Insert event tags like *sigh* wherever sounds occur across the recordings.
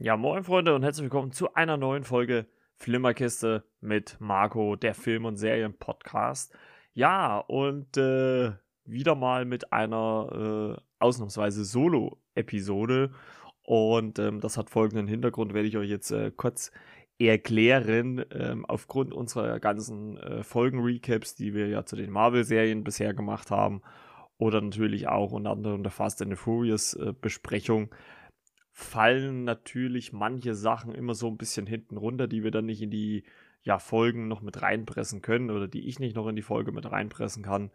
Ja, moin Freunde und herzlich willkommen zu einer neuen Folge Flimmerkiste mit Marco, der Film- und Serien-Podcast. Ja, und äh, wieder mal mit einer äh, ausnahmsweise Solo-Episode. Und ähm, das hat folgenden Hintergrund, werde ich euch jetzt äh, kurz erklären. Ähm, aufgrund unserer ganzen äh, Folgen-Recaps, die wir ja zu den Marvel-Serien bisher gemacht haben, oder natürlich auch unter anderem der Fast and the Furious-Besprechung, äh, fallen natürlich manche Sachen immer so ein bisschen hinten runter, die wir dann nicht in die ja, Folgen noch mit reinpressen können oder die ich nicht noch in die Folge mit reinpressen kann.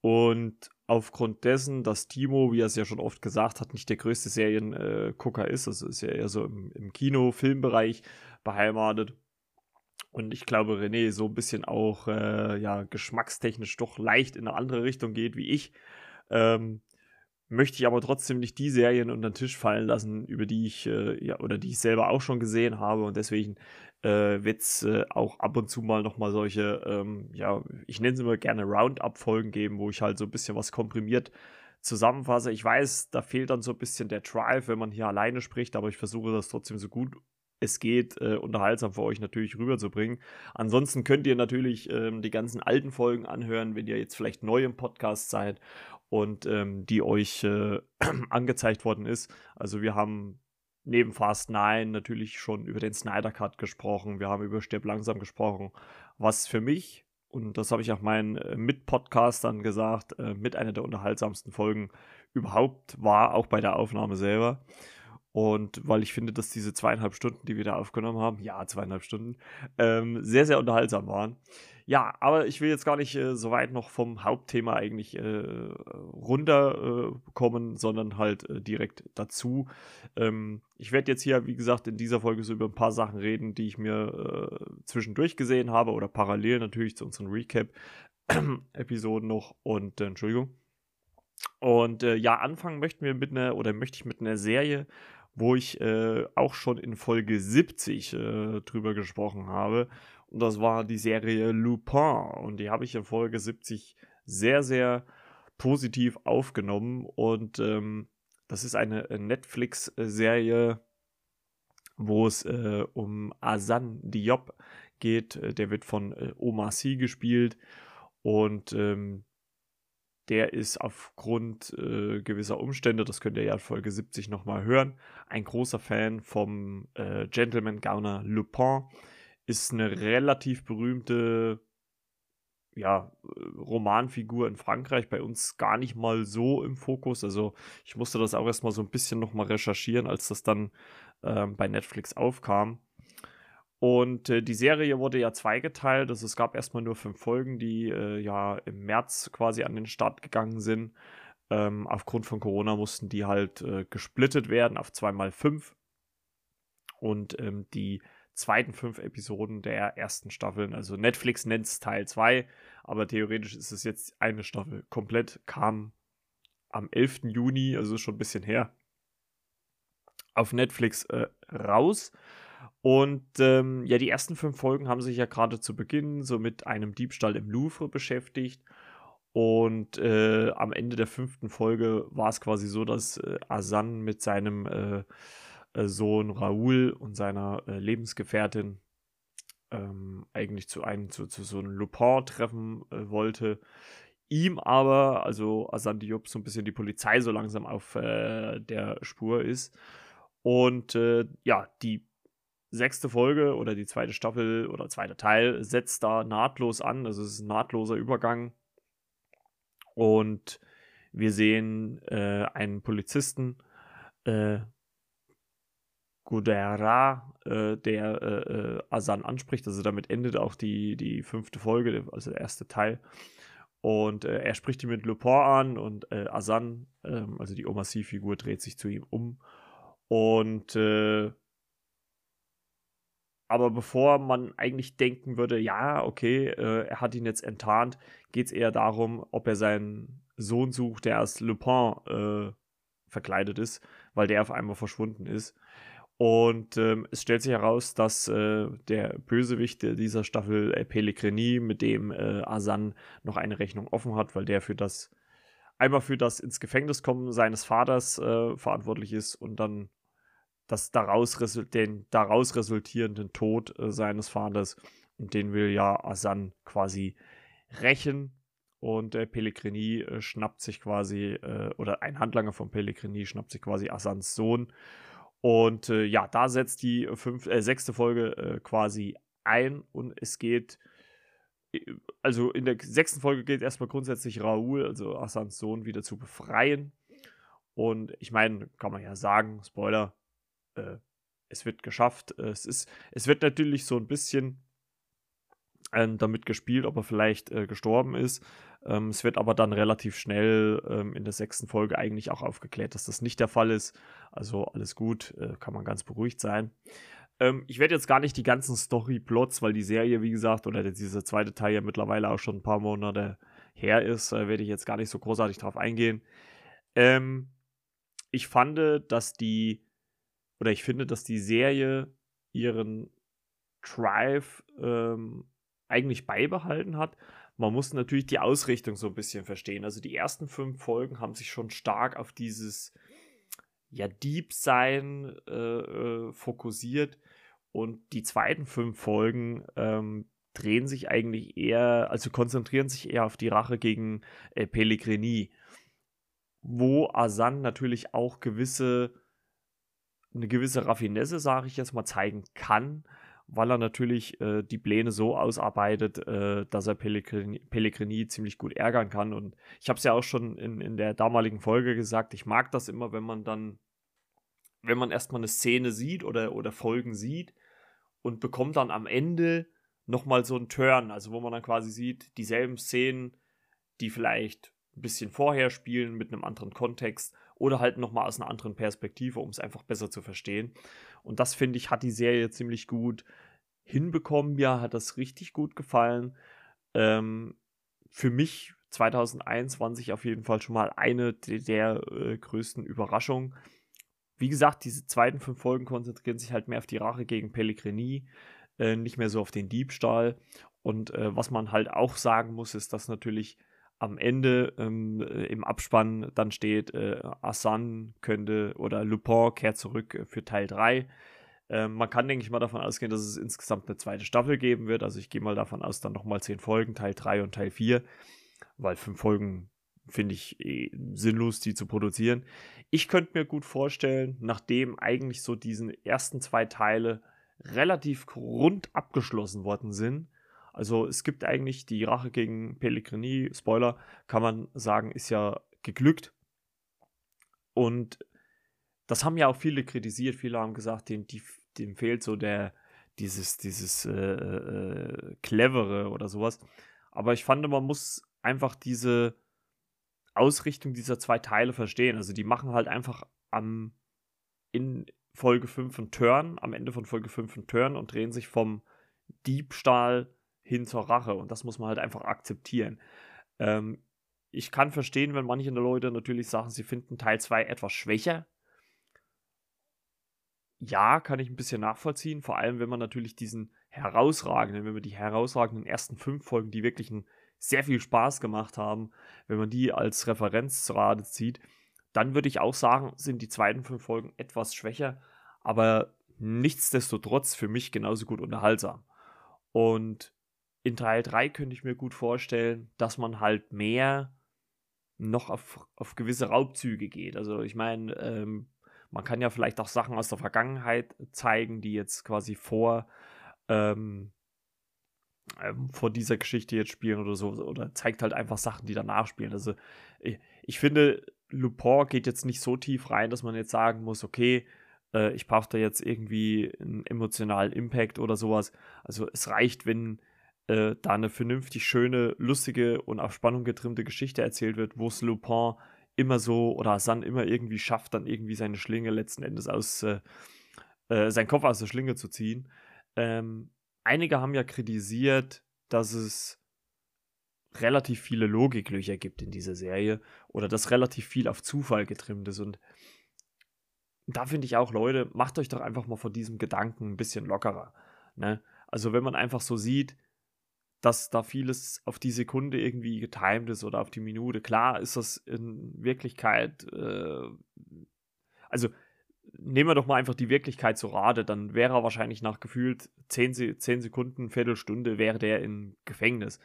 Und aufgrund dessen, dass Timo, wie er es ja schon oft gesagt hat, nicht der größte Seriengucker ist, also ist ja eher so im, im Kino-Filmbereich beheimatet. Und ich glaube, René so ein bisschen auch äh, ja, geschmackstechnisch doch leicht in eine andere Richtung geht wie ich. Ähm, möchte ich aber trotzdem nicht die Serien unter den Tisch fallen lassen, über die ich äh, ja oder die ich selber auch schon gesehen habe und deswegen äh, wird es äh, auch ab und zu mal nochmal solche, ähm, ja, ich nenne sie immer gerne Roundup-Folgen geben, wo ich halt so ein bisschen was komprimiert zusammenfasse. Ich weiß, da fehlt dann so ein bisschen der Drive, wenn man hier alleine spricht, aber ich versuche das trotzdem so gut es geht, äh, unterhaltsam für euch natürlich rüberzubringen. Ansonsten könnt ihr natürlich ähm, die ganzen alten Folgen anhören, wenn ihr jetzt vielleicht neu im Podcast seid und ähm, die euch äh, *clears throat* angezeigt worden ist. Also wir haben neben Fast 9 natürlich schon über den Snyder Cut gesprochen, wir haben über Stirb langsam gesprochen, was für mich, und das habe ich auch meinen äh, Mitpodcastern gesagt, äh, mit einer der unterhaltsamsten Folgen überhaupt war, auch bei der Aufnahme selber. Und weil ich finde, dass diese zweieinhalb Stunden, die wir da aufgenommen haben, ja, zweieinhalb Stunden, ähm, sehr, sehr unterhaltsam waren. Ja, aber ich will jetzt gar nicht äh, so weit noch vom Hauptthema eigentlich äh, runterkommen, äh, sondern halt äh, direkt dazu. Ähm, ich werde jetzt hier, wie gesagt, in dieser Folge so über ein paar Sachen reden, die ich mir äh, zwischendurch gesehen habe oder parallel natürlich zu unseren Recap-Episoden noch. Und äh, Entschuldigung. Und ja, anfangen möchten wir mit einer, oder möchte ich mit einer Serie, wo ich auch schon in Folge 70 äh, drüber gesprochen habe. Und das war die Serie Lupin. Und die habe ich in Folge 70 sehr, sehr positiv aufgenommen. Und ähm, das ist eine äh, Netflix-Serie, wo es äh, um Asan Diop geht. Äh, der wird von äh, Omar Sy gespielt. Und ähm, der ist aufgrund äh, gewisser Umstände, das könnt ihr ja in Folge 70 nochmal hören, ein großer Fan vom äh, Gentleman Gauner Lupin. Ist eine relativ berühmte ja, Romanfigur in Frankreich, bei uns gar nicht mal so im Fokus. Also ich musste das auch erstmal so ein bisschen nochmal recherchieren, als das dann ähm, bei Netflix aufkam. Und äh, die Serie wurde ja zweigeteilt. Also es gab erstmal nur fünf Folgen, die äh, ja im März quasi an den Start gegangen sind. Ähm, aufgrund von Corona mussten die halt äh, gesplittet werden auf zweimal fünf. Und ähm, die zweiten fünf Episoden der ersten Staffeln, also Netflix nennt es Teil 2, aber theoretisch ist es jetzt eine Staffel komplett, kam am 11. Juni, also schon ein bisschen her, auf Netflix äh, raus. Und ähm, ja, die ersten fünf Folgen haben sich ja gerade zu Beginn so mit einem Diebstahl im Louvre beschäftigt. Und äh, am Ende der fünften Folge war es quasi so, dass äh, Asan mit seinem äh, Sohn Raoul und seiner äh, Lebensgefährtin ähm, eigentlich zu einem, zu, zu so einem Lupin treffen äh, wollte. Ihm aber, also Asan Diop, so ein bisschen die Polizei so langsam auf der Spur ist. Und ja, die sechste Folge oder die zweite Staffel oder zweite Teil setzt da nahtlos an. Also es ist ein nahtloser Übergang. Und wir sehen äh, einen Polizisten, Gudera, äh, der äh, äh, Asan anspricht. Also damit endet auch die, die fünfte Folge, also der erste Teil. Und äh, er spricht ihn mit Lupin an und äh, Asan, ähm, also die Omassi-Figur, dreht sich zu ihm um. Und äh, aber bevor man eigentlich denken würde, ja, okay, äh, er hat ihn jetzt enttarnt, geht es eher darum, ob er seinen Sohn sucht, der als Lupin äh, verkleidet ist, weil der auf einmal verschwunden ist. Und ähm, es stellt sich heraus, dass äh, der Bösewicht dieser Staffel äh, Pellegrini, mit dem äh, Asan noch eine Rechnung offen hat, weil der für das einmal für das ins Gefängnis kommen seines Vaters äh, verantwortlich ist und dann das daraus, den daraus resultierenden Tod äh, seines Vaters. Und den will ja Asan quasi rächen. Und äh, Pellegrini äh, schnappt sich quasi, äh, oder ein Handlanger von Pellegrini schnappt sich quasi Asans Sohn. Und äh, ja, da setzt die fünf, äh, sechste Folge äh, quasi ein und es geht, also in der sechsten Folge geht erstmal grundsätzlich Raoul, also Asans Sohn, wieder zu befreien. Und ich meine, kann man ja sagen, Spoiler, es wird geschafft. Es, ist, es wird natürlich so ein bisschen damit gespielt, ob er vielleicht äh, gestorben ist. Ähm, es wird aber dann relativ schnell ähm, in der sechsten Folge eigentlich auch aufgeklärt, dass das nicht der Fall ist. Also alles gut, äh, kann man ganz beruhigt sein. Ähm, ich werde jetzt gar nicht die ganzen Story-Plots, weil die Serie, wie gesagt, oder dieser zweite Teil ja mittlerweile auch schon ein paar Monate her ist, äh, werde ich jetzt gar nicht so großartig drauf eingehen. Ähm, ich fand, dass die, oder ich finde, dass die Serie ihren Drive ähm, eigentlich beibehalten hat. Man muss natürlich die Ausrichtung so ein bisschen verstehen. Also die ersten fünf Folgen haben sich schon stark auf dieses ja Deep Sein äh, äh, fokussiert und die zweiten fünf Folgen ähm, drehen sich eigentlich eher, also konzentrieren sich eher auf die Rache gegen äh, Pellegrini, wo Asan natürlich auch gewisse eine gewisse Raffinesse, sage ich jetzt mal, zeigen kann, weil er natürlich äh, die Pläne so ausarbeitet, äh, dass er Pellegrini, Pellegrini, ziemlich gut ärgern kann. Und ich habe es ja auch schon in, in der damaligen Folge gesagt, ich mag das immer, wenn man dann, wenn man erstmal eine Szene sieht oder, oder Folgen sieht und bekommt dann am Ende nochmal so einen Turn, also wo man dann quasi sieht, dieselben Szenen, die vielleicht ein bisschen vorher spielen mit einem anderen Kontext oder halt nochmal aus einer anderen Perspektive, um es einfach besser zu verstehen. Und das finde ich, hat die Serie ziemlich gut hinbekommen. Mir hat das richtig gut gefallen. Ähm, für mich 2021 auf jeden Fall schon mal eine der, äh, größten Überraschungen. Wie gesagt, diese zweiten fünf Folgen konzentrieren sich halt mehr auf die Rache gegen Pellegrini, äh, nicht mehr so auf den Diebstahl. Und äh, was man halt auch sagen muss, ist, dass natürlich am Ende ähm, äh, im Abspann dann steht, äh, Asan könnte oder Lupin kehrt zurück äh, für Teil 3. Ähm, man kann, denke ich mal, davon ausgehen, dass es insgesamt eine zweite Staffel geben wird. Also ich gehe mal davon aus, dann nochmal zehn Folgen, Teil 3 und Teil 4, weil fünf Folgen finde ich eh sinnlos, die zu produzieren. Ich könnte mir gut vorstellen, nachdem eigentlich so diesen ersten zwei Teile relativ rund abgeschlossen worden sind, also es gibt eigentlich die Rache gegen Pellegrini, Spoiler, kann man sagen, ist ja geglückt. Und das haben ja auch viele kritisiert. Viele haben gesagt, dem, dem fehlt so der, dieses, dieses äh, äh, Clevere oder sowas. Aber ich fand, man muss einfach diese Ausrichtung dieser zwei Teile verstehen. Also die machen halt einfach am in Folge 5 einen Turn, am Ende von Folge 5 einen Turn und drehen sich vom Diebstahl hin zur Rache. Und das muss man halt einfach akzeptieren. Ähm, ich kann verstehen, wenn manche Leute natürlich sagen, sie finden Teil 2 etwas schwächer. Ja, kann ich ein bisschen nachvollziehen. Vor allem, wenn man natürlich diesen herausragenden, wenn man die herausragenden ersten fünf Folgen, die wirklich einen sehr viel Spaß gemacht haben, wenn man die als Referenz zu Rate zieht, dann würde ich auch sagen, sind die zweiten fünf Folgen etwas schwächer, aber nichtsdestotrotz für mich genauso gut unterhaltsam. Und in Teil 3 könnte ich mir gut vorstellen, dass man halt mehr noch auf, auf gewisse Raubzüge geht. Also ich meine, ähm, man kann ja vielleicht auch Sachen aus der Vergangenheit zeigen, die jetzt quasi vor, ähm, ähm, vor dieser Geschichte jetzt spielen oder so. Oder zeigt halt einfach Sachen, die danach spielen. Also ich, ich finde, Lupin geht jetzt nicht so tief rein, dass man jetzt sagen muss, okay, äh, ich brauche da jetzt irgendwie einen emotionalen Impact oder sowas. Also es reicht, wenn äh, da eine vernünftig schöne, lustige und auf Spannung getrimmte Geschichte erzählt wird, wo es Lupin immer so oder San immer irgendwie schafft, dann irgendwie seine Schlinge letzten Endes aus, äh, äh, seinen Kopf aus der Schlinge zu ziehen. Ähm, einige haben ja kritisiert, dass es relativ viele Logiklöcher gibt in dieser Serie oder dass relativ viel auf Zufall getrimmt ist und da finde ich auch, Leute, macht euch doch einfach mal vor diesem Gedanken ein bisschen lockerer. Ne? Also wenn man einfach so sieht, dass da vieles auf die Sekunde irgendwie getimed ist oder auf die Minute. Klar ist das in Wirklichkeit, äh, also nehmen wir doch mal einfach die Wirklichkeit zu Rate, dann wäre er wahrscheinlich nach gefühlt 10, 10 Sekunden, Viertelstunde, wäre der im Gefängnis.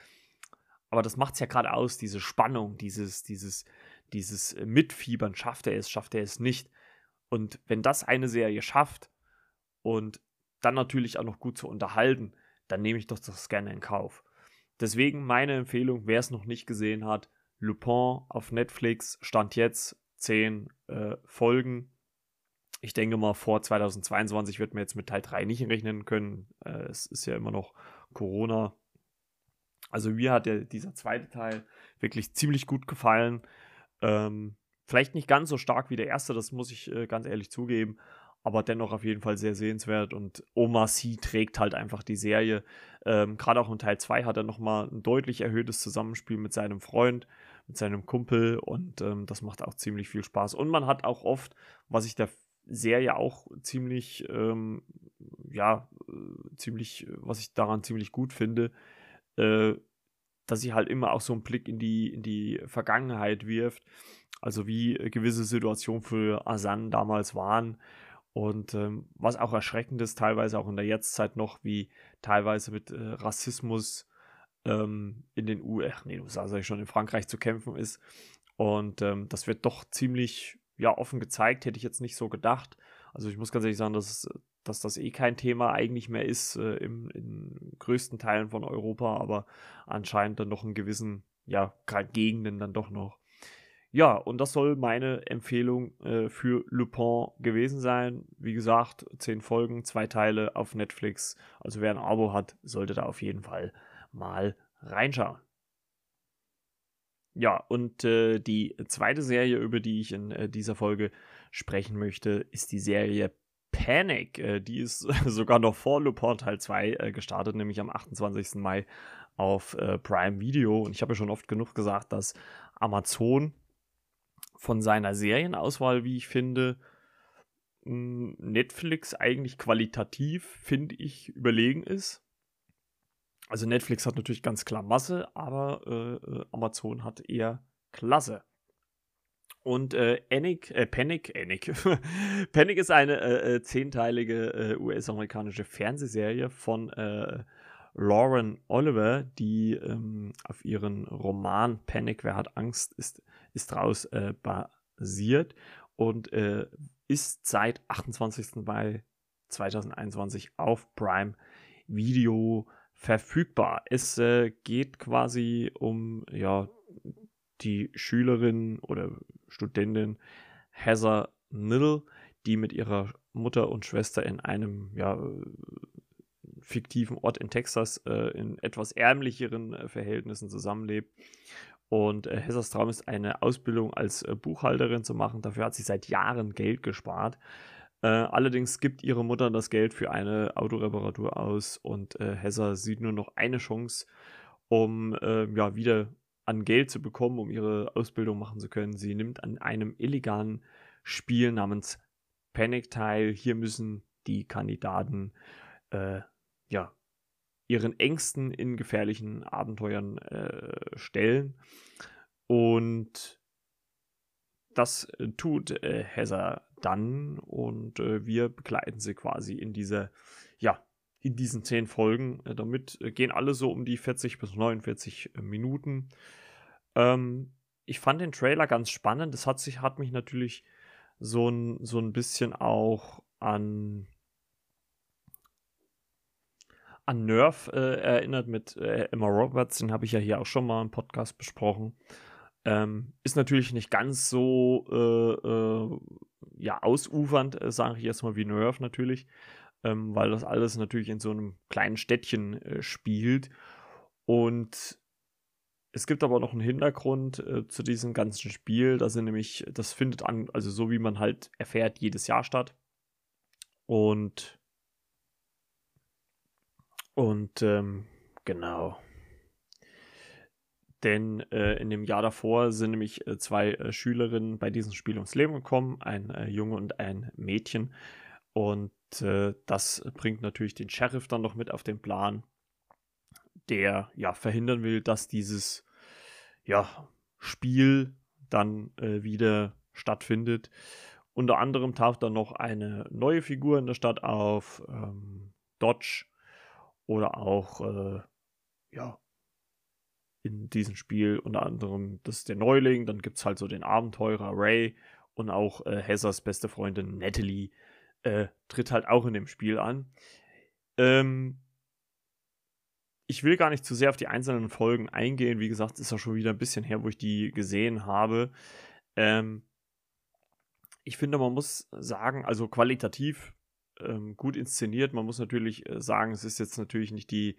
Aber das macht es ja gerade aus, diese Spannung, dieses, dieses, dieses Mitfiebern. Schafft er es, schafft er es nicht? Und wenn das eine Serie schafft und dann natürlich auch noch gut zu unterhalten, dann nehme ich doch das gerne in Kauf. Deswegen meine Empfehlung, wer es noch nicht gesehen hat, Lupin auf Netflix, stand jetzt 10 äh, Folgen. Ich denke mal, vor 2022 wird man jetzt mit Teil 3 nicht rechnen können. Äh, es ist ja immer noch Corona. Also mir hat der, dieser zweite Teil wirklich ziemlich gut gefallen. Ähm, vielleicht nicht ganz so stark wie der erste, das muss ich äh, ganz ehrlich zugeben, aber dennoch auf jeden Fall sehr sehenswert und Oma C trägt halt einfach die Serie. Ähm, Gerade auch in Teil 2 hat er nochmal ein deutlich erhöhtes Zusammenspiel mit seinem Freund, mit seinem Kumpel und ähm, das macht auch ziemlich viel Spaß. Und man hat auch oft, was ich der Serie auch ziemlich, ähm, ja, äh, ziemlich, was ich daran ziemlich gut finde, äh, dass sie halt immer auch so einen Blick in die, in die Vergangenheit wirft. Also wie gewisse Situationen für Asan damals waren. Und ähm, was auch erschreckend ist, teilweise auch in der Jetztzeit noch, wie teilweise mit äh, Rassismus ähm, in den USA, nee, ich schon, in Frankreich zu kämpfen ist. Und ähm, das wird doch ziemlich ja, offen gezeigt, hätte ich jetzt nicht so gedacht. Also ich muss ganz ehrlich sagen, dass dass das eh kein Thema eigentlich mehr ist äh, im, in größten Teilen von Europa, aber anscheinend dann noch in gewissen ja, Gegenden dann doch noch. Ja, und das soll meine Empfehlung äh, für Lupin gewesen sein. Wie gesagt, zehn Folgen, zwei Teile auf Netflix. Also wer ein Abo hat, sollte da auf jeden Fall mal reinschauen. Ja, und äh, die zweite Serie, über die ich in äh, dieser Folge sprechen möchte, ist die Serie Panic. Äh, die ist *laughs* sogar noch vor Lupin Teil 2 äh, gestartet, nämlich am 28. Mai auf äh, Prime Video. Und ich habe ja schon oft genug gesagt, dass Amazon von seiner Serienauswahl, wie ich finde, Netflix eigentlich qualitativ, finde ich, überlegen ist. Also Netflix hat natürlich ganz klar Masse, aber äh, Amazon hat eher Klasse. Und äh, Anik, äh, Panic, Anik. *laughs* Panic ist eine äh, äh zehnteilige äh, US-amerikanische Fernsehserie von äh, Lauren Oliver, die ähm, auf ihren Roman Panic, wer hat Angst, ist, ist draus äh, basiert und ist seit 28. Mai 2021 auf Prime Video verfügbar. Es geht quasi um ja, die Schülerin oder Studentin Heather Niddle, die mit ihrer Mutter und Schwester in einem ja, fiktiven Ort in Texas äh, in etwas ärmlicheren äh, Verhältnissen zusammenlebt. Und äh, Hessers Traum ist, eine Ausbildung als äh, Buchhalterin zu machen. Dafür hat sie seit Jahren Geld gespart. Äh, allerdings gibt ihre Mutter das Geld für eine Autoreparatur aus und äh, Hesser sieht nur noch eine Chance, um äh, ja, wieder an Geld zu bekommen, um ihre Ausbildung machen zu können. Sie nimmt an einem illegalen Spiel namens Panic teil. Hier müssen die Kandidaten äh, ja, ihren Ängsten in gefährlichen Abenteuern äh, stellen. Und das äh, tut äh, Heather dann und äh, wir begleiten sie quasi in dieser, ja, in diesen zehn Folgen. Äh, damit gehen alle so um die 40 bis 49 äh, Minuten. Ähm, ich fand den Trailer ganz spannend. Das hat, sich, hat mich natürlich so ein, so ein bisschen auch an, an Nerf äh, erinnert mit äh, Emma Roberts. Den habe ich ja hier auch schon mal im Podcast besprochen. Ähm, ist natürlich nicht ganz so äh, äh ja, ausufernd, äh, sage ich erstmal, wie Nerf natürlich ähm, weil das alles natürlich in so einem kleinen Städtchen äh, spielt. Und es gibt aber noch einen Hintergrund zu diesem ganzen Spiel. Das sind nämlich, das findet an, also so wie man halt erfährt, jedes Jahr statt. Und und ähm, genau. Denn äh, in dem Jahr davor sind nämlich äh, zwei äh, Schülerinnen bei diesem Spiel ums Leben gekommen, ein äh, Junge und ein Mädchen. Und äh, das bringt natürlich den Sheriff dann noch mit auf den Plan, der ja verhindern will, dass dieses ja, Spiel dann äh, wieder stattfindet. Unter anderem taucht dann noch eine neue Figur in der Stadt auf, ähm, Dodge oder auch, äh, ja, in diesem Spiel unter anderem, das ist der Neuling, dann gibt es halt so den Abenteurer Ray und auch äh, Hessers beste Freundin Natalie äh, tritt halt auch in dem Spiel an. Ähm, ich will gar nicht zu sehr auf die einzelnen Folgen eingehen. Wie gesagt, ist ja schon wieder ein bisschen her, wo ich die gesehen habe. Ähm, ich finde, man muss sagen, also qualitativ ähm, gut inszeniert. Man muss natürlich äh, sagen, es ist jetzt natürlich nicht die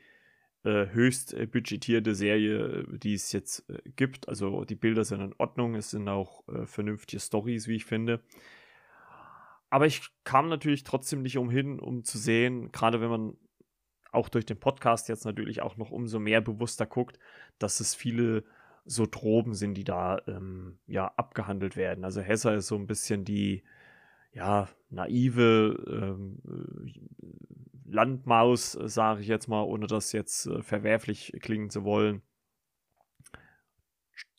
äh, höchst äh, budgetierte Serie, die es jetzt äh, gibt. Also die Bilder sind in Ordnung, es sind auch äh, vernünftige Stories, wie ich finde. Aber ich kam natürlich trotzdem nicht umhin, um zu sehen, gerade wenn man auch durch den Podcast jetzt natürlich auch noch umso mehr bewusster guckt, dass es viele so Tropen sind, die da ähm, ja abgehandelt werden. Also Hesser ist so ein bisschen die ja naive ähm, äh, Landmaus, sage ich jetzt mal, ohne das jetzt äh, verwerflich klingen zu wollen.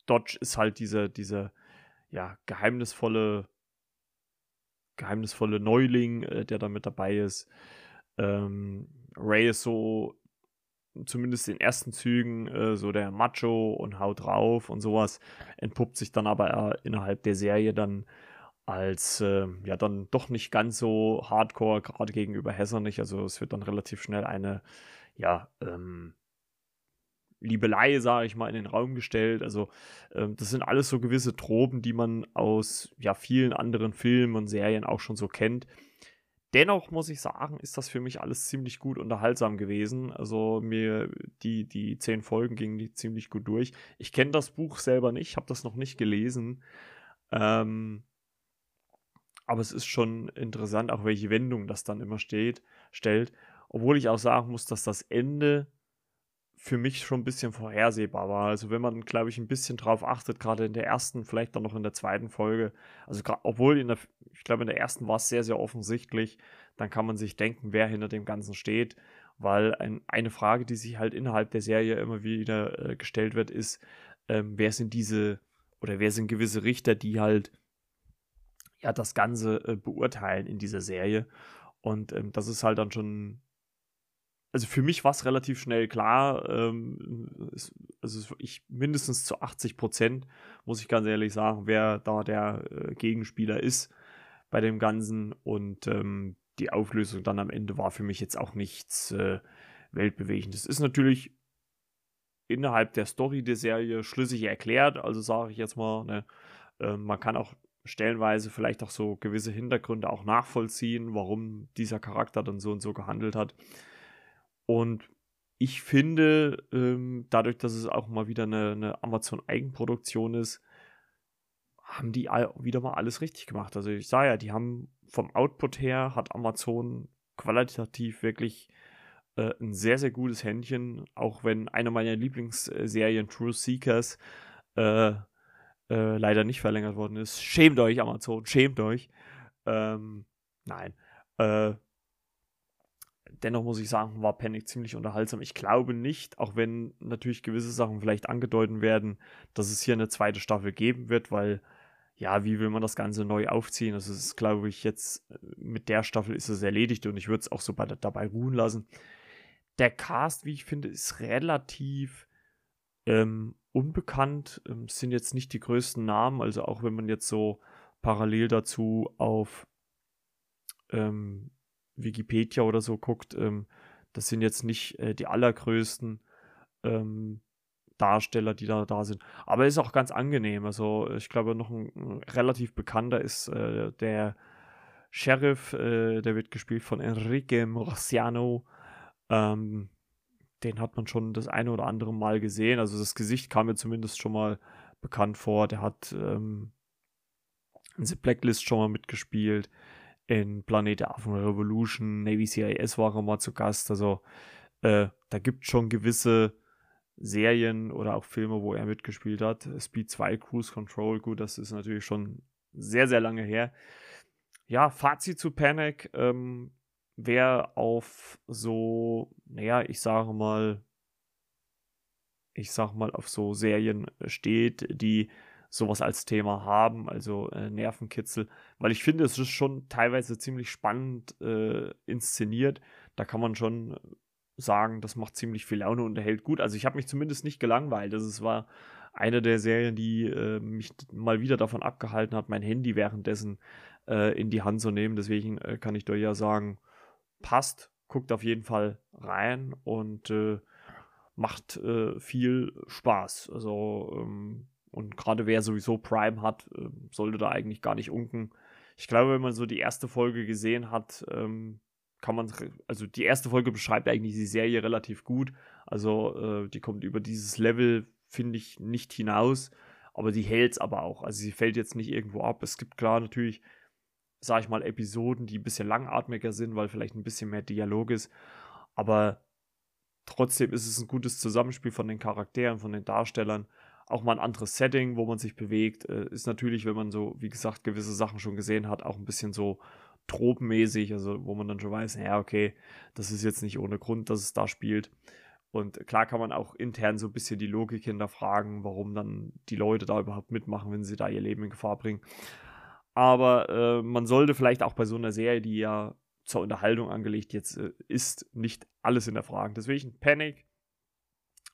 Dodge ist halt diese diese ja geheimnisvolle geheimnisvolle Neuling, äh, der da mit dabei ist. Ähm, Ray ist so, zumindest in ersten Zügen, äh, so der Macho und haut drauf und sowas, entpuppt sich dann aber äh, innerhalb der Serie dann als, äh, ja, dann doch nicht ganz so hardcore, gerade gegenüber Hesser nicht. Also es wird dann relativ schnell eine, ja, ähm, Liebelei, sage ich mal, in den Raum gestellt. Also ähm, das sind alles so gewisse Tropen, die man aus ja vielen anderen Filmen und Serien auch schon so kennt. Dennoch muss ich sagen, ist das für mich alles ziemlich gut unterhaltsam gewesen. Also mir die, die zehn Folgen gingen die ziemlich gut durch. Ich kenne das Buch selber nicht, habe das noch nicht gelesen. Ähm, aber es ist schon interessant, auch welche Wendung das dann immer steht, stellt. Obwohl ich auch sagen muss, dass das Ende für mich schon ein bisschen vorhersehbar war. Also wenn man, glaube ich, ein bisschen drauf achtet, gerade in der ersten, vielleicht dann noch in der zweiten Folge, also obwohl in der, ich glaube, in der ersten war es sehr, sehr offensichtlich, dann kann man sich denken, wer hinter dem Ganzen steht, weil ein, eine Frage, die sich halt innerhalb der Serie immer wieder äh, gestellt wird, ist, ähm, wer sind diese oder wer sind gewisse Richter, die halt ja das Ganze äh, beurteilen in dieser Serie. Und ähm, das ist halt dann schon also für mich war es relativ schnell klar, ähm, es, also ich mindestens zu 80 Prozent, muss ich ganz ehrlich sagen, wer da der äh, Gegenspieler ist bei dem Ganzen. Und ähm, die Auflösung dann am Ende war für mich jetzt auch nichts äh, Weltbewegendes. Ist natürlich innerhalb der Story der Serie schlüssig erklärt, also sage ich jetzt mal, ne, äh, man kann auch stellenweise vielleicht auch so gewisse Hintergründe auch nachvollziehen, warum dieser Charakter dann so und so gehandelt hat. Und ich finde, ähm, dadurch, dass es auch mal wieder eine, eine Amazon-Eigenproduktion ist, haben die wieder mal alles richtig gemacht. Also ich sah ja, die haben vom Output her, hat Amazon qualitativ wirklich äh, ein sehr, sehr gutes Händchen, auch wenn eine meiner Lieblingsserien, True Seekers, äh, äh, leider nicht verlängert worden ist. Schämt euch, Amazon, schämt euch. Ähm, nein. Äh, dennoch muss ich sagen, war Panic ziemlich unterhaltsam. Ich glaube nicht, auch wenn natürlich gewisse Sachen vielleicht angedeutet werden, dass es hier eine zweite Staffel geben wird, weil ja, wie will man das Ganze neu aufziehen? Das ist, glaube ich, jetzt mit der Staffel ist es erledigt und ich würde es auch so bei, dabei ruhen lassen. Der Cast, wie ich finde, ist relativ ähm, unbekannt. Ähm, sind jetzt nicht die größten Namen, also auch wenn man jetzt so parallel dazu auf ähm, Wikipedia oder so guckt, ähm, das sind jetzt nicht äh, die allergrößten ähm, Darsteller, die da da sind. Aber ist auch ganz angenehm. Also ich glaube, noch ein, ein relativ bekannter ist äh, der Sheriff, äh, der wird gespielt von Enrique Morciano. Ähm, den hat man schon das eine oder andere Mal gesehen. Also das Gesicht kam mir zumindest schon mal bekannt vor. Der hat ähm, in The Blacklist schon mal mitgespielt in Planet Affen Revolution, Navy CIS war er mal zu Gast. Also äh, da gibt es schon gewisse Serien oder auch Filme, wo er mitgespielt hat. Speed 2, Cruise Control, gut, das ist natürlich schon sehr, sehr lange her. Ja, Fazit zu Panic. Ähm, wer auf so, naja, ich sage mal, ich sag mal, auf so Serien steht, die sowas als Thema haben, also äh, Nervenkitzel, weil ich finde, es ist schon teilweise ziemlich spannend äh, inszeniert. Da kann man schon sagen, das macht ziemlich viel Laune und erhält gut. Also ich habe mich zumindest nicht gelangweilt. Also es war eine der Serien, die äh, mich mal wieder davon abgehalten hat, mein Handy währenddessen äh, in die Hand zu nehmen. Deswegen äh, kann ich dir ja sagen, passt, guckt auf jeden Fall rein und äh, macht äh, viel Spaß. Also ähm, und gerade wer sowieso Prime hat, ähm, sollte da eigentlich gar nicht unken. Ich glaube, wenn man so die erste Folge gesehen hat, ähm, kann man, also die erste Folge beschreibt eigentlich die Serie relativ gut. Also äh, die kommt über dieses Level, finde ich, nicht hinaus, aber die hält es aber auch. Also sie fällt jetzt nicht irgendwo ab. Es gibt klar natürlich, sage ich mal, Episoden, die ein bisschen langatmiger sind, weil vielleicht ein bisschen mehr Dialog ist. Aber trotzdem ist es ein gutes Zusammenspiel von den Charakteren, von den Darstellern. Auch mal ein anderes Setting, wo man sich bewegt. Äh, ist natürlich, wenn man so, wie gesagt, gewisse Sachen schon gesehen hat, auch ein bisschen so tropenmäßig, also wo man dann schon weiß, ja, okay, das ist jetzt nicht ohne Grund, dass es da spielt. Und klar kann man auch intern so ein bisschen die Logik hinterfragen, warum dann die Leute da überhaupt mitmachen, wenn sie da ihr Leben in Gefahr bringen. Aber äh, man sollte vielleicht auch bei so einer Serie, die ja zur Unterhaltung angelegt jetzt äh, ist, nicht alles hinterfragen. Deswegen Panic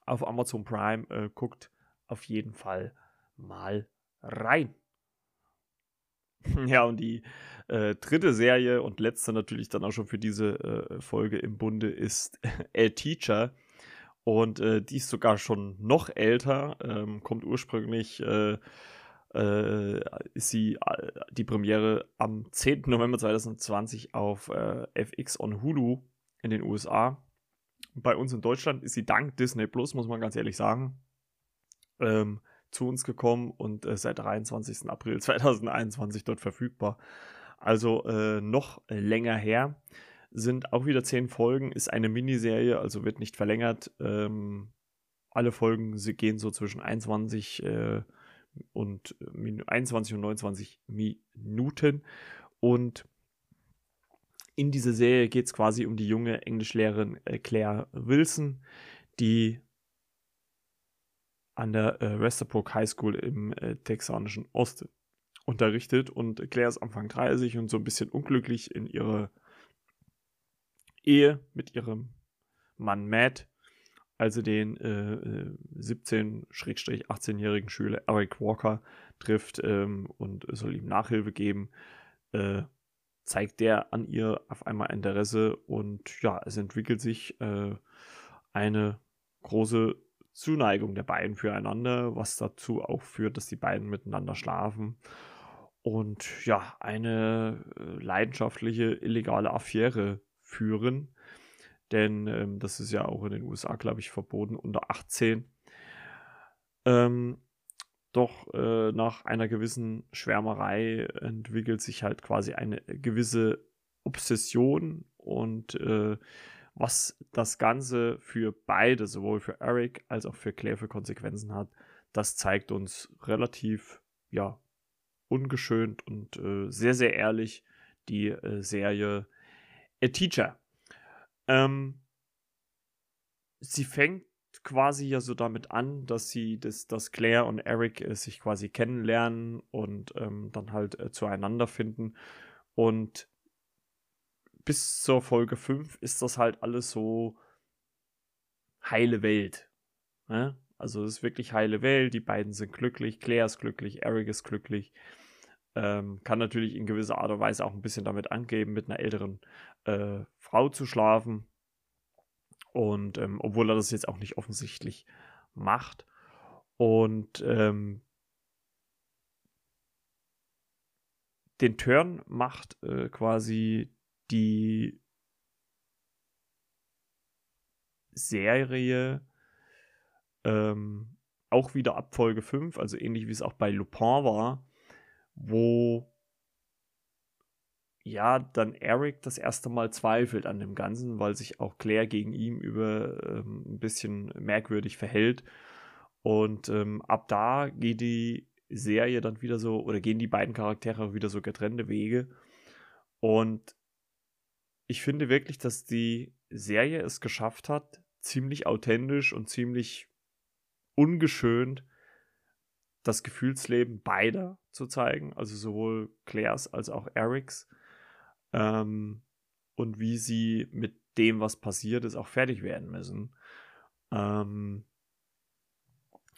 auf Amazon Prime äh, guckt auf jeden Fall mal rein. *laughs* Ja, und die äh, dritte Serie und letzte natürlich dann auch schon für diese äh, Folge im Bunde ist *laughs* A Teacher. Und äh, die ist sogar schon noch älter, ähm, kommt ursprünglich, äh, äh, ist sie äh, die Premiere am 10. November 2020 auf FX on Hulu in den USA. Bei uns in Deutschland ist sie dank Disney Plus, muss man ganz ehrlich sagen. Ähm, zu uns gekommen und äh, seit 23. April *laughs* 2021 dort verfügbar. Also äh, noch länger her. Sind auch wieder zehn Folgen, ist eine Miniserie, also wird nicht verlängert. Ähm, alle Folgen sie gehen so zwischen 21 äh, und 21 und 29 Minuten. Und in dieser Serie geht es quasi um die junge Englischlehrerin äh, Claire Wilson, die an der äh, Westerbrook High School im äh, texanischen Osten unterrichtet und Claire ist Anfang 30 und so ein bisschen unglücklich in ihrer Ehe mit ihrem Mann Matt, also den äh, 17-18-jährigen äh, Schüler Eric Walker trifft ähm, und soll ihm Nachhilfe geben, äh, zeigt der an ihr auf einmal Interesse und ja, es entwickelt sich äh, eine große Zuneigung der beiden füreinander, was dazu auch führt, dass die beiden miteinander schlafen und ja, eine äh, leidenschaftliche illegale Affäre führen. Denn ähm, das ist ja auch in den USA, glaube ich, verboten unter 18. Ähm, doch äh, nach einer gewissen Schwärmerei entwickelt sich halt quasi eine gewisse Obsession und äh, was das Ganze für beide, sowohl für Eric als auch für Claire für Konsequenzen hat, das zeigt uns relativ, ja, ungeschönt und äh, sehr, sehr ehrlich die äh, Serie A Teacher. Ähm, sie fängt quasi ja so damit an, dass sie, dass, dass Claire und Eric äh, sich quasi kennenlernen und ähm, dann halt äh, zueinander finden. Und bis zur Folge 5 ist das halt alles so heile Welt. Ne? Also es ist wirklich heile Welt, die beiden sind glücklich, Claire ist glücklich, Eric ist glücklich. Ähm, kann natürlich in gewisser Art und Weise auch ein bisschen damit angeben, mit einer älteren äh, Frau zu schlafen. Und ähm, obwohl er das jetzt auch nicht offensichtlich macht. Und ähm, den Turn macht äh, quasi die Serie ähm, auch wieder ab Folge 5, also ähnlich wie es auch bei Lupin war, wo ja dann Eric das erste Mal zweifelt an dem Ganzen, weil sich auch Claire gegen ihn über ähm, ein bisschen merkwürdig verhält. Und ähm, ab da geht die Serie dann wieder so, oder gehen die beiden Charaktere wieder so getrennte Wege. Und ich finde wirklich, dass die Serie es geschafft hat, ziemlich authentisch und ziemlich ungeschönt das Gefühlsleben beider zu zeigen, also sowohl Claires als auch Erics. Ähm, und wie sie mit dem, was passiert ist, auch fertig werden müssen. Ähm,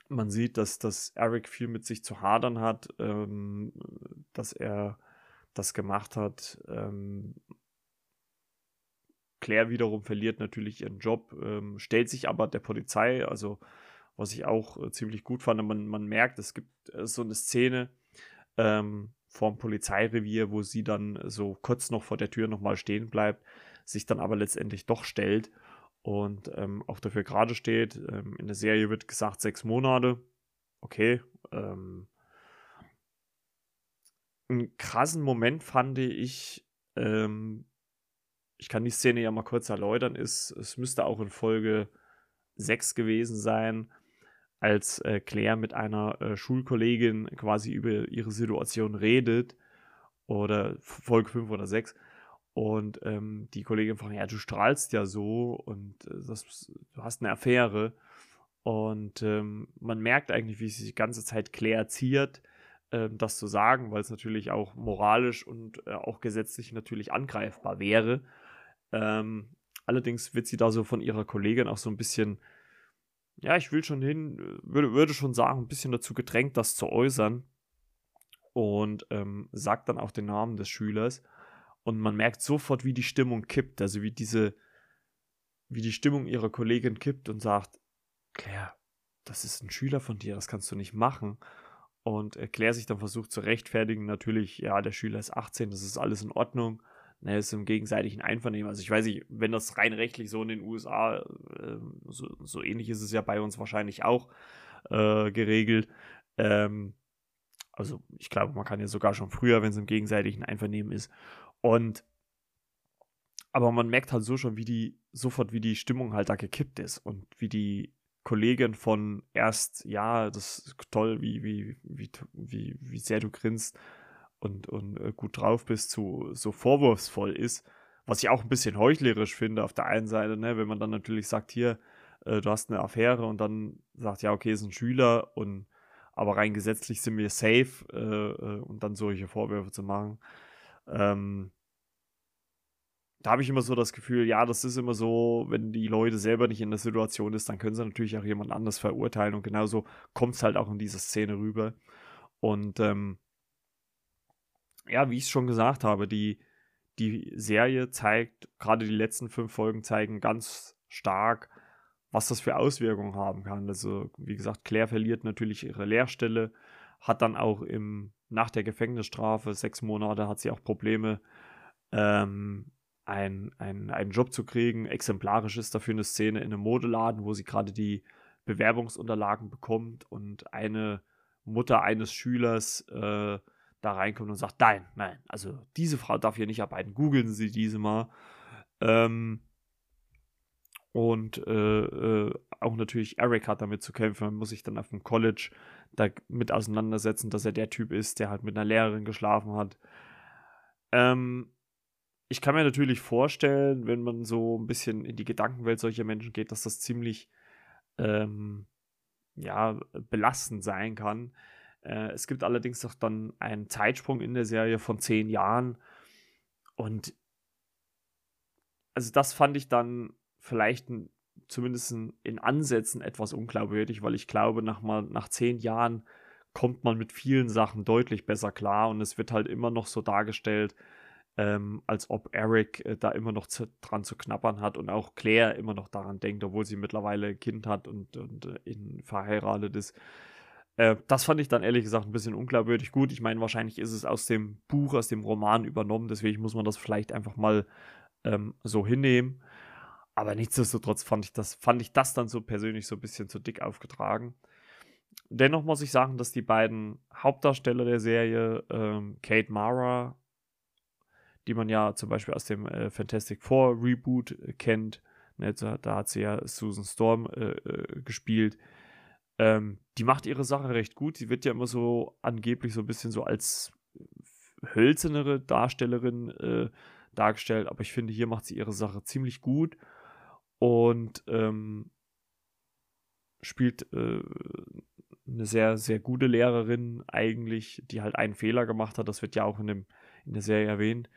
man sieht, dass, dass Eric viel mit sich zu hadern hat, ähm, dass er das gemacht hat. Ähm, Claire wiederum verliert natürlich ihren Job, ähm, stellt sich aber der Polizei, also was ich auch äh, ziemlich gut fand. Man, man merkt, es gibt äh, so eine Szene ähm, vorm Polizeirevier, wo sie dann so kurz noch vor der Tür nochmal stehen bleibt, sich dann aber letztendlich doch stellt und ähm, auch dafür gerade steht. Ähm, in der Serie wird gesagt sechs Monate. Okay. Ähm, einen krassen Moment fand ich, ähm, ich kann die Szene ja mal kurz erläutern, ist, es müsste auch in Folge 6 gewesen sein, als äh, Claire mit einer äh, Schulkollegin quasi über ihre Situation redet. Oder Folge 5 oder 6. Und ähm, die Kollegin fragt, ja, du strahlst ja so und äh, das, du hast eine Affäre. Und ähm, man merkt eigentlich, wie sie die ganze Zeit Claire ziert, äh, das zu sagen, weil es natürlich auch moralisch und äh, auch gesetzlich natürlich angreifbar wäre. Ähm, allerdings wird sie da so von ihrer Kollegin auch so ein bisschen, ja, ich will schon hin, würde, würde schon sagen, ein bisschen dazu gedrängt, das zu äußern. Und ähm, sagt dann auch den Namen des Schülers. Und man merkt sofort, wie die Stimmung kippt, also wie diese, wie die Stimmung ihrer Kollegin kippt und sagt, Claire, das ist ein Schüler von dir, das kannst du nicht machen. Und Claire sich dann versucht zu rechtfertigen, natürlich, ja, der Schüler ist 18, das ist alles in Ordnung. Ne, ist im gegenseitigen Einvernehmen. Also ich weiß nicht, wenn das rein rechtlich so in den USA, äh, so, so, ähnlich ist es ja bei uns wahrscheinlich auch äh, geregelt. Ähm, also ich glaube, man kann ja sogar schon früher, wenn es im gegenseitigen Einvernehmen ist. Und aber man merkt halt so schon, wie die, sofort, wie die Stimmung halt da gekippt ist und wie die Kollegin von erst, ja, das ist toll, wie, wie, wie, wie, wie sehr du grinst und, und äh, gut drauf bist, zu so vorwurfsvoll ist. Was ich auch ein bisschen heuchlerisch finde auf der einen Seite, ne, wenn man dann natürlich sagt, hier, äh, du hast eine Affäre und dann sagt, ja, okay, ist ein Schüler und aber rein gesetzlich sind wir safe äh, äh und dann solche Vorwürfe zu machen. Ähm, da habe ich immer so das Gefühl, ja, das ist immer so, wenn die Leute selber nicht in der Situation ist, dann können sie natürlich auch jemand anders verurteilen und genauso kommt es halt auch in dieser Szene rüber. Und ähm, ja, wie ich es schon gesagt habe, die, die Serie zeigt, gerade die letzten fünf Folgen zeigen ganz stark, was das für Auswirkungen haben kann. Also, wie gesagt, Claire verliert natürlich ihre Lehrstelle, hat dann auch im nach der Gefängnisstrafe, sechs Monate, hat sie auch Probleme, ähm, ein, ein, einen Job zu kriegen. Exemplarisch ist dafür eine Szene in einem Modeladen, wo sie gerade die Bewerbungsunterlagen bekommt und eine Mutter eines Schülers äh, da reinkommt und sagt, nein, nein, also diese Frau darf hier nicht arbeiten. Googeln Sie diese mal. Ähm, und äh, äh, auch natürlich Eric hat damit zu kämpfen. Man muss sich dann auf dem College damit auseinandersetzen, dass er der Typ ist, der halt mit einer Lehrerin geschlafen hat. Ähm, ich kann mir natürlich vorstellen, wenn man so ein bisschen in die Gedankenwelt solcher Menschen geht, dass das ziemlich ähm, ja, belastend sein kann. Äh, es gibt allerdings auch dann einen Zeitsprung in der Serie von zehn Jahren. Und also das fand ich dann vielleicht ein, zumindest in Ansätzen etwas unglaubwürdig, weil ich glaube, nach, mal, nach zehn Jahren kommt man mit vielen Sachen deutlich besser klar und es wird halt immer noch so dargestellt, ähm, als ob Eric äh, da immer noch zu, dran zu knappern hat und auch Claire immer noch daran denkt, obwohl sie mittlerweile ein Kind hat und, und äh, in, verheiratet ist. Äh, das fand ich dann ehrlich gesagt ein bisschen unglaubwürdig gut. Ich meine, wahrscheinlich ist es aus dem Buch, aus dem Roman übernommen, deswegen muss man das vielleicht einfach mal ähm, so hinnehmen. Aber nichtsdestotrotz fand ich das, fand ich das dann so persönlich so ein bisschen zu dick aufgetragen. Dennoch muss ich sagen, dass die beiden Hauptdarsteller der Serie, ähm, Kate Mara, die man ja zum Beispiel aus dem äh, Fantastic Four Reboot äh, kennt, ne, da, hat sie ja Susan Storm äh, äh, gespielt. Ähm, die macht ihre Sache recht gut. Sie wird ja immer so angeblich so ein bisschen so als hölzernere Darstellerin äh, dargestellt, aber ich finde, hier macht sie ihre Sache ziemlich gut und ähm, spielt äh, eine sehr, sehr gute Lehrerin eigentlich, die halt einen Fehler gemacht hat. Das wird ja auch in, dem, in der Serie erwähnt.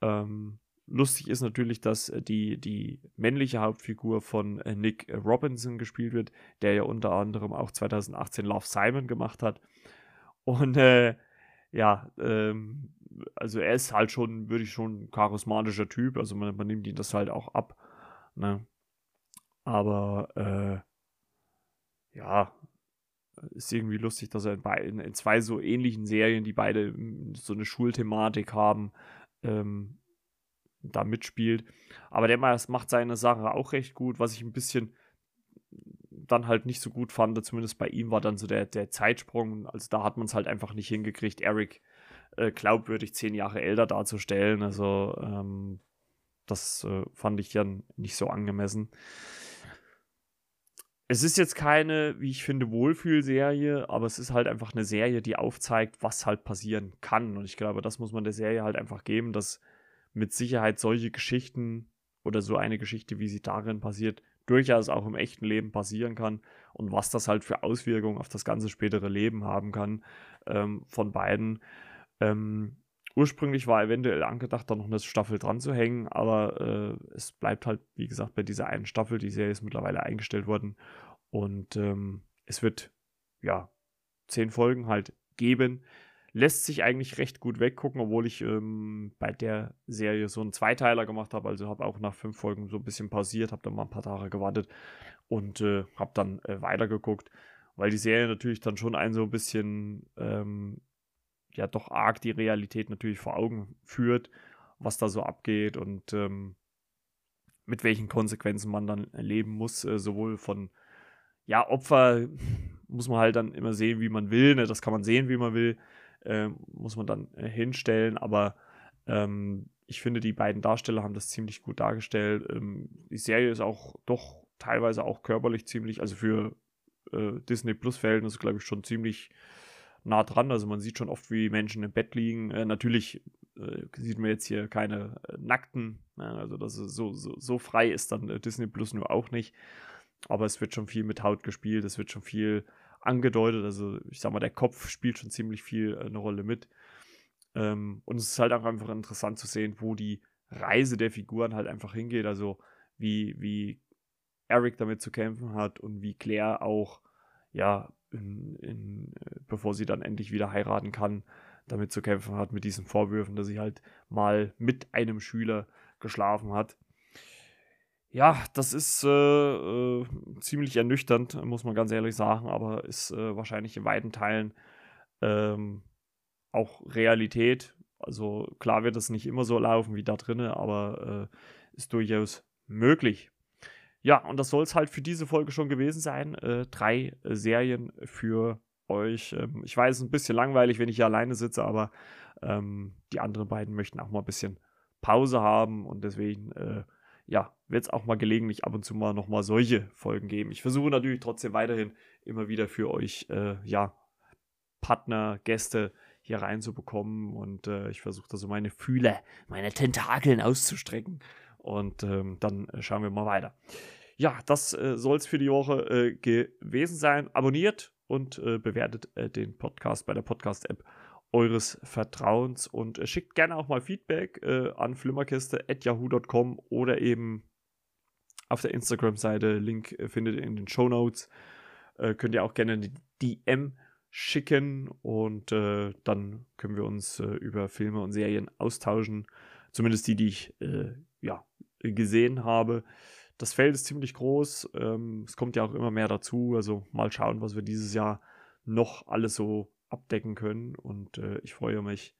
Ähm, lustig ist natürlich, dass die, die männliche Hauptfigur von äh, Nick Robinson gespielt wird, der ja unter anderem auch 2018 Love Simon gemacht hat. Und äh, ja, ähm, also er ist halt schon, würde ich schon ein charismatischer Typ, also man, man nimmt ihn das halt auch ab. Ne? Aber äh, ja, ist irgendwie lustig, dass er in, in, zwei so ähnlichen Serien, die beide hm, so eine Schulthematik haben, ähm, da mitspielt. Aber der macht seine Sache auch recht gut, was ich ein bisschen dann halt nicht so gut fand, zumindest bei ihm war dann so der, der Zeitsprung. Also da hat man es halt einfach nicht hingekriegt, Eric äh, glaubwürdig zehn Jahre älter darzustellen. Also ähm, das äh, fand ich dann nicht so angemessen. Es ist jetzt keine, wie ich finde, Wohlfühlserie, aber es ist halt einfach eine Serie, die aufzeigt, was halt passieren kann. Und ich glaube, das muss man der Serie halt einfach geben, dass mit Sicherheit solche Geschichten oder so eine Geschichte, wie sie darin passiert, durchaus auch im echten Leben passieren kann und was das halt für Auswirkungen auf das ganze spätere Leben haben kann ähm, von beiden. Ähm, ursprünglich war eventuell angedacht, da noch eine Staffel dran zu hängen, aber äh, es bleibt halt, wie gesagt, bei dieser einen Staffel. Die Serie ist mittlerweile eingestellt worden und ähm, es wird, ja, zehn Folgen halt geben. Lässt sich eigentlich recht gut weggucken, obwohl ich ähm, bei der Serie so einen Zweiteiler gemacht habe. Also habe auch nach fünf Folgen so ein bisschen pausiert, habe dann mal ein paar Tage gewartet und äh, habe dann äh, weitergeguckt, weil die Serie natürlich dann schon ein so ein bisschen ähm, ja doch arg die Realität natürlich vor Augen führt, was da so abgeht und ähm, mit welchen Konsequenzen man dann leben muss, äh, sowohl von ja, Opfer muss man halt dann immer sehen, wie man will, ne? das kann man sehen, wie man will, äh, muss man dann äh, hinstellen, aber ähm, ich finde, die beiden Darsteller haben das ziemlich gut dargestellt. Ähm, die Serie ist auch doch teilweise auch körperlich ziemlich, also für äh, Disney Plus Verhältnisse, glaube ich, schon ziemlich nah dran. Also man sieht schon oft, wie Menschen im Bett liegen. Äh, natürlich äh, sieht man jetzt hier keine äh, Nackten. Ne? Also das so, so, so, frei ist dann Disney Plus nur auch nicht. Aber es wird schon viel mit Haut gespielt, es wird schon viel angedeutet. Also ich sag mal, der Kopf spielt schon ziemlich viel äh, eine Rolle mit. Ähm, und es ist halt auch einfach interessant zu sehen, wo die Reise der Figuren halt einfach hingeht. Also wie, wie Eric damit zu kämpfen hat und wie Claire auch ja in, in, äh, bevor sie dann endlich wieder heiraten kann, damit zu kämpfen hat mit diesen Vorwürfen, dass sie halt mal mit einem Schüler geschlafen hat. Ja, das ist äh, äh, ziemlich ernüchternd, muss man ganz ehrlich sagen, aber ist äh, wahrscheinlich in weiten Teilen ähm, auch Realität. Also klar wird es nicht immer so laufen wie da drinnen, aber äh, ist durchaus möglich. Ja, und das soll es halt für diese Folge schon gewesen sein. Äh, drei äh, Serien für euch. Ähm, ich weiß, es ist ein bisschen langweilig, wenn ich hier alleine sitze, aber ähm, die anderen beiden möchten auch mal ein bisschen Pause haben und deswegen, äh, ja, wird es auch mal gelegentlich ab und zu mal nochmal solche Folgen geben. Ich versuche natürlich trotzdem weiterhin immer wieder für euch, äh, ja, Partner, Gäste hier reinzubekommen und äh, ich versuche da so meine Fühler, meine Tentakeln auszustrecken und ähm, dann äh, schauen wir mal weiter. Ja, das äh, soll es für die Woche äh, gewesen sein. Abonniert und äh, bewertet äh, den Podcast bei der Podcast-App eures Vertrauens und äh, schickt gerne auch mal Feedback an flimmerkiste.yahoo.com oder eben auf der Instagram-Seite. Link findet ihr in den Show Notes. könnt ihr auch gerne die DM schicken und dann können wir uns über Filme und Serien austauschen. Zumindest die, die ich ja, gesehen habe. Das Feld ist ziemlich groß. Ähm, es kommt ja auch immer mehr dazu. Also mal schauen, was wir dieses Jahr noch alles so abdecken können. Und äh, ich freue mich,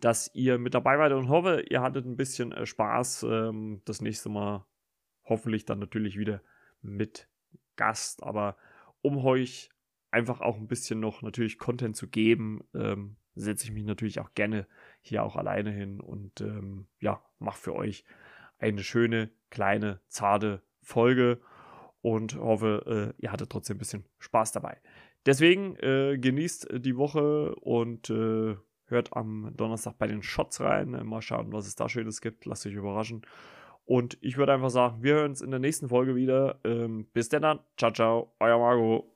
dass ihr mit dabei wart und hoffe, ihr hattet ein bisschen äh, Spaß. Ähm, das nächste Mal hoffentlich dann natürlich wieder mit Gast. Aber um euch einfach auch ein bisschen noch natürlich Content zu geben, ähm, setze ich mich natürlich auch gerne hier auch alleine hin und ähm, ja, mache für euch eine schöne, kleine, zarte Folge und hoffe, äh, ihr hattet trotzdem ein bisschen Spaß dabei. Deswegen äh, genießt die Woche und äh, hört am Donnerstag bei den Shots rein. Mal schauen, was es da Schönes gibt. Lasst euch überraschen. Und ich würde einfach sagen, wir hören uns in der nächsten Folge wieder. Ähm, bis dann. Ciao, ciao. Euer Margot.